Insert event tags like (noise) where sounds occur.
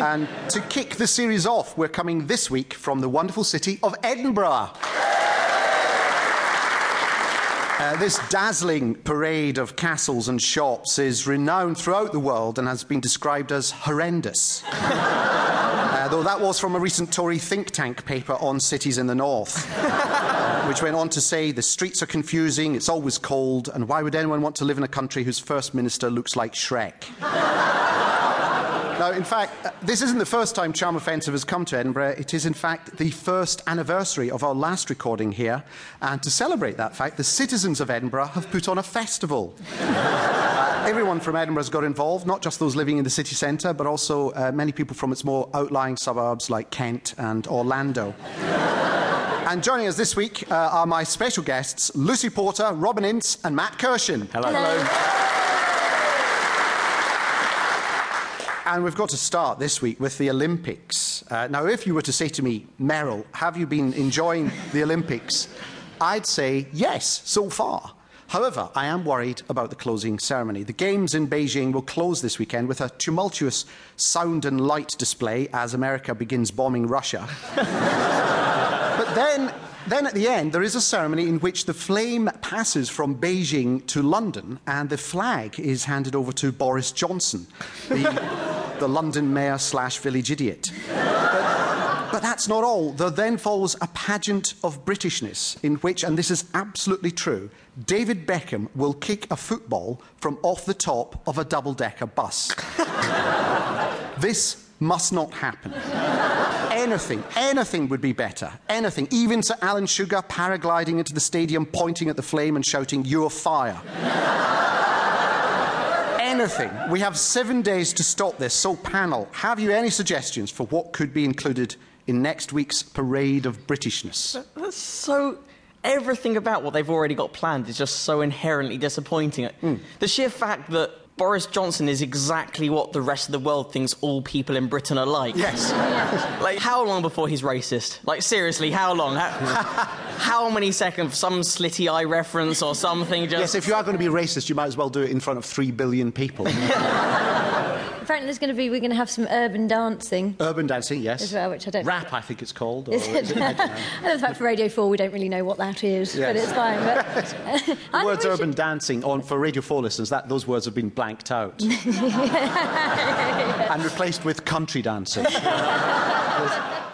and to kick the series off, we're coming this week from the wonderful city of Edinburgh. Uh, this dazzling parade of castles and shops is renowned throughout the world and has been described as horrendous. (laughs) uh, though that was from a recent Tory think tank paper on cities in the north, uh, which went on to say the streets are confusing, it's always cold, and why would anyone want to live in a country whose first minister looks like Shrek? Now, in fact, uh, this isn't the first time Charm Offensive has come to Edinburgh. It is, in fact, the first anniversary of our last recording here. And to celebrate that fact, the citizens of Edinburgh have put on a festival. (laughs) uh, everyone from Edinburgh has got involved, not just those living in the city centre, but also uh, many people from its more outlying suburbs like Kent and Orlando. (laughs) And joining us this week uh, are my special guests, Lucy Porter, Robin Ince, and Matt Kirshen. Hello. Hello. And we've got to start this week with the Olympics. Uh, now, if you were to say to me, Merrill, have you been enjoying the Olympics? I'd say yes, so far. However, I am worried about the closing ceremony. The Games in Beijing will close this weekend with a tumultuous sound and light display as America begins bombing Russia. (laughs) but then then at the end, there is a ceremony in which the flame passes from Beijing to London and the flag is handed over to Boris Johnson, the, (laughs) the London mayor slash village idiot. But, but that's not all. There then follows a pageant of Britishness in which, and this is absolutely true, David Beckham will kick a football from off the top of a double decker bus. (laughs) this must not happen anything, anything would be better. Anything. Even Sir Alan Sugar paragliding into the stadium, pointing at the flame and shouting, You're fire. (laughs) anything. We have seven days to stop this. So, panel, have you any suggestions for what could be included in next week's parade of Britishness? That's so everything about what they've already got planned is just so inherently disappointing. Mm. The sheer fact that Boris Johnson is exactly what the rest of the world thinks all people in Britain are like. Yes. (laughs) like, how long before he's racist? Like, seriously, how long? How, (laughs) how, many seconds? Some slitty eye reference or something? Just... Yes, if you are going to be racist, you might as well do it in front of three billion people. (laughs) Apparently, there's going to be we're going to have some urban dancing. Urban dancing, yes. As well, which I don't. Rap, I think it's called. Or is it? I, don't know. the fact for Radio Four, we don't really know what that is, yes. but it's fine. But, (laughs) the words urban should... dancing on for Radio Four listeners, that those words have been blanked out (laughs) and replaced with country dancing. (laughs)